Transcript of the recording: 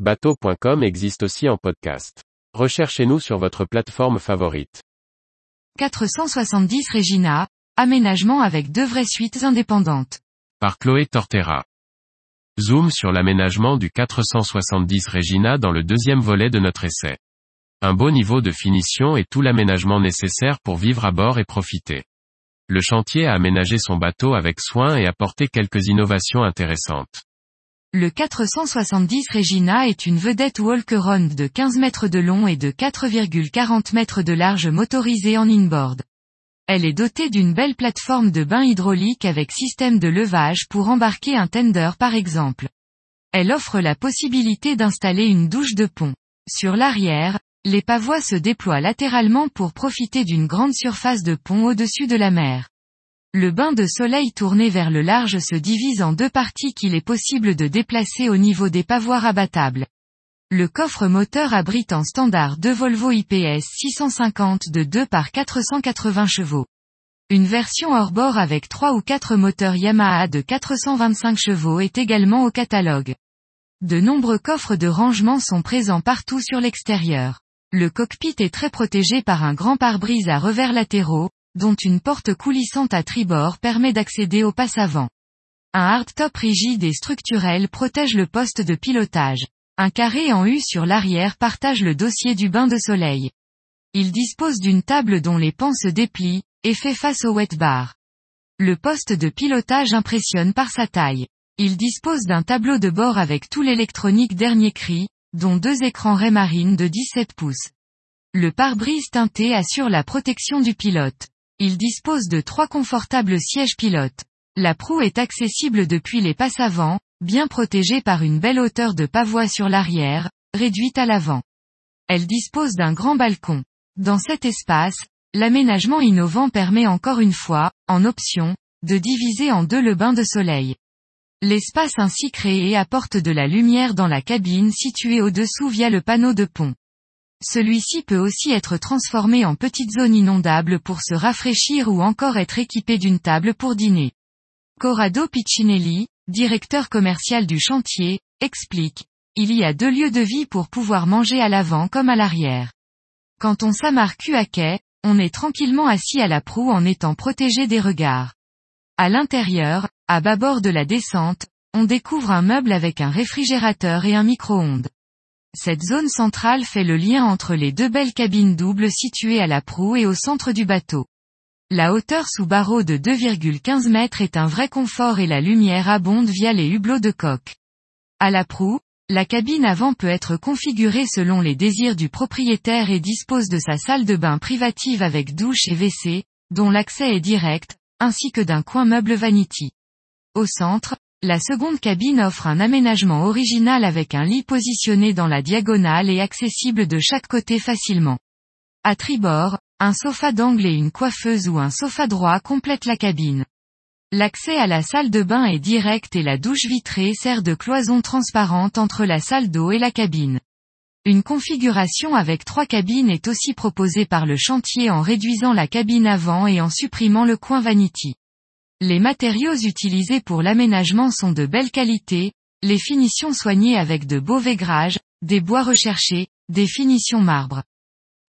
Bateau.com existe aussi en podcast. Recherchez-nous sur votre plateforme favorite. 470 Regina, aménagement avec deux vraies suites indépendantes. Par Chloé Tortera. Zoom sur l'aménagement du 470 Regina dans le deuxième volet de notre essai. Un beau niveau de finition et tout l'aménagement nécessaire pour vivre à bord et profiter. Le chantier a aménagé son bateau avec soin et apporté quelques innovations intéressantes. Le 470 Regina est une vedette walk-around de 15 mètres de long et de 4,40 mètres de large motorisée en inboard. Elle est dotée d'une belle plateforme de bain hydraulique avec système de levage pour embarquer un tender par exemple. Elle offre la possibilité d'installer une douche de pont. Sur l'arrière, les pavois se déploient latéralement pour profiter d'une grande surface de pont au-dessus de la mer. Le bain de soleil tourné vers le large se divise en deux parties qu'il est possible de déplacer au niveau des pavoirs abattables. Le coffre moteur abrite en standard deux Volvo IPS 650 de 2 par 480 chevaux. Une version hors-bord avec 3 ou 4 moteurs Yamaha de 425 chevaux est également au catalogue. De nombreux coffres de rangement sont présents partout sur l'extérieur. Le cockpit est très protégé par un grand pare-brise à revers latéraux, dont une porte coulissante à tribord permet d'accéder au passe avant. Un hardtop rigide et structurel protège le poste de pilotage. Un carré en U sur l'arrière partage le dossier du bain de soleil. Il dispose d'une table dont les pans se déplient, et fait face au wet bar. Le poste de pilotage impressionne par sa taille. Il dispose d'un tableau de bord avec tout l'électronique dernier cri, dont deux écrans Raymarine de 17 pouces. Le pare-brise teinté assure la protection du pilote. Il dispose de trois confortables sièges pilotes. La proue est accessible depuis les passes avant, bien protégée par une belle hauteur de pavois sur l'arrière, réduite à l'avant. Elle dispose d'un grand balcon. Dans cet espace, l'aménagement innovant permet encore une fois, en option, de diviser en deux le bain de soleil. L'espace ainsi créé apporte de la lumière dans la cabine située au-dessous via le panneau de pont. Celui-ci peut aussi être transformé en petite zone inondable pour se rafraîchir ou encore être équipé d'une table pour dîner. Corrado Piccinelli, directeur commercial du chantier, explique. Il y a deux lieux de vie pour pouvoir manger à l'avant comme à l'arrière. Quand on s'amarre cul à quai, on est tranquillement assis à la proue en étant protégé des regards. À l'intérieur, à bâbord de la descente, on découvre un meuble avec un réfrigérateur et un micro-ondes. Cette zone centrale fait le lien entre les deux belles cabines doubles situées à la proue et au centre du bateau. La hauteur sous barreau de 2,15 mètres est un vrai confort et la lumière abonde via les hublots de coque. À la proue, la cabine avant peut être configurée selon les désirs du propriétaire et dispose de sa salle de bain privative avec douche et WC, dont l'accès est direct, ainsi que d'un coin meuble vanity. Au centre, la seconde cabine offre un aménagement original avec un lit positionné dans la diagonale et accessible de chaque côté facilement. À tribord, un sofa d'angle et une coiffeuse ou un sofa droit complètent la cabine. L'accès à la salle de bain est direct et la douche vitrée sert de cloison transparente entre la salle d'eau et la cabine. Une configuration avec trois cabines est aussi proposée par le chantier en réduisant la cabine avant et en supprimant le coin vanity. Les matériaux utilisés pour l'aménagement sont de belle qualité, les finitions soignées avec de beaux vaigrages, des bois recherchés, des finitions marbre.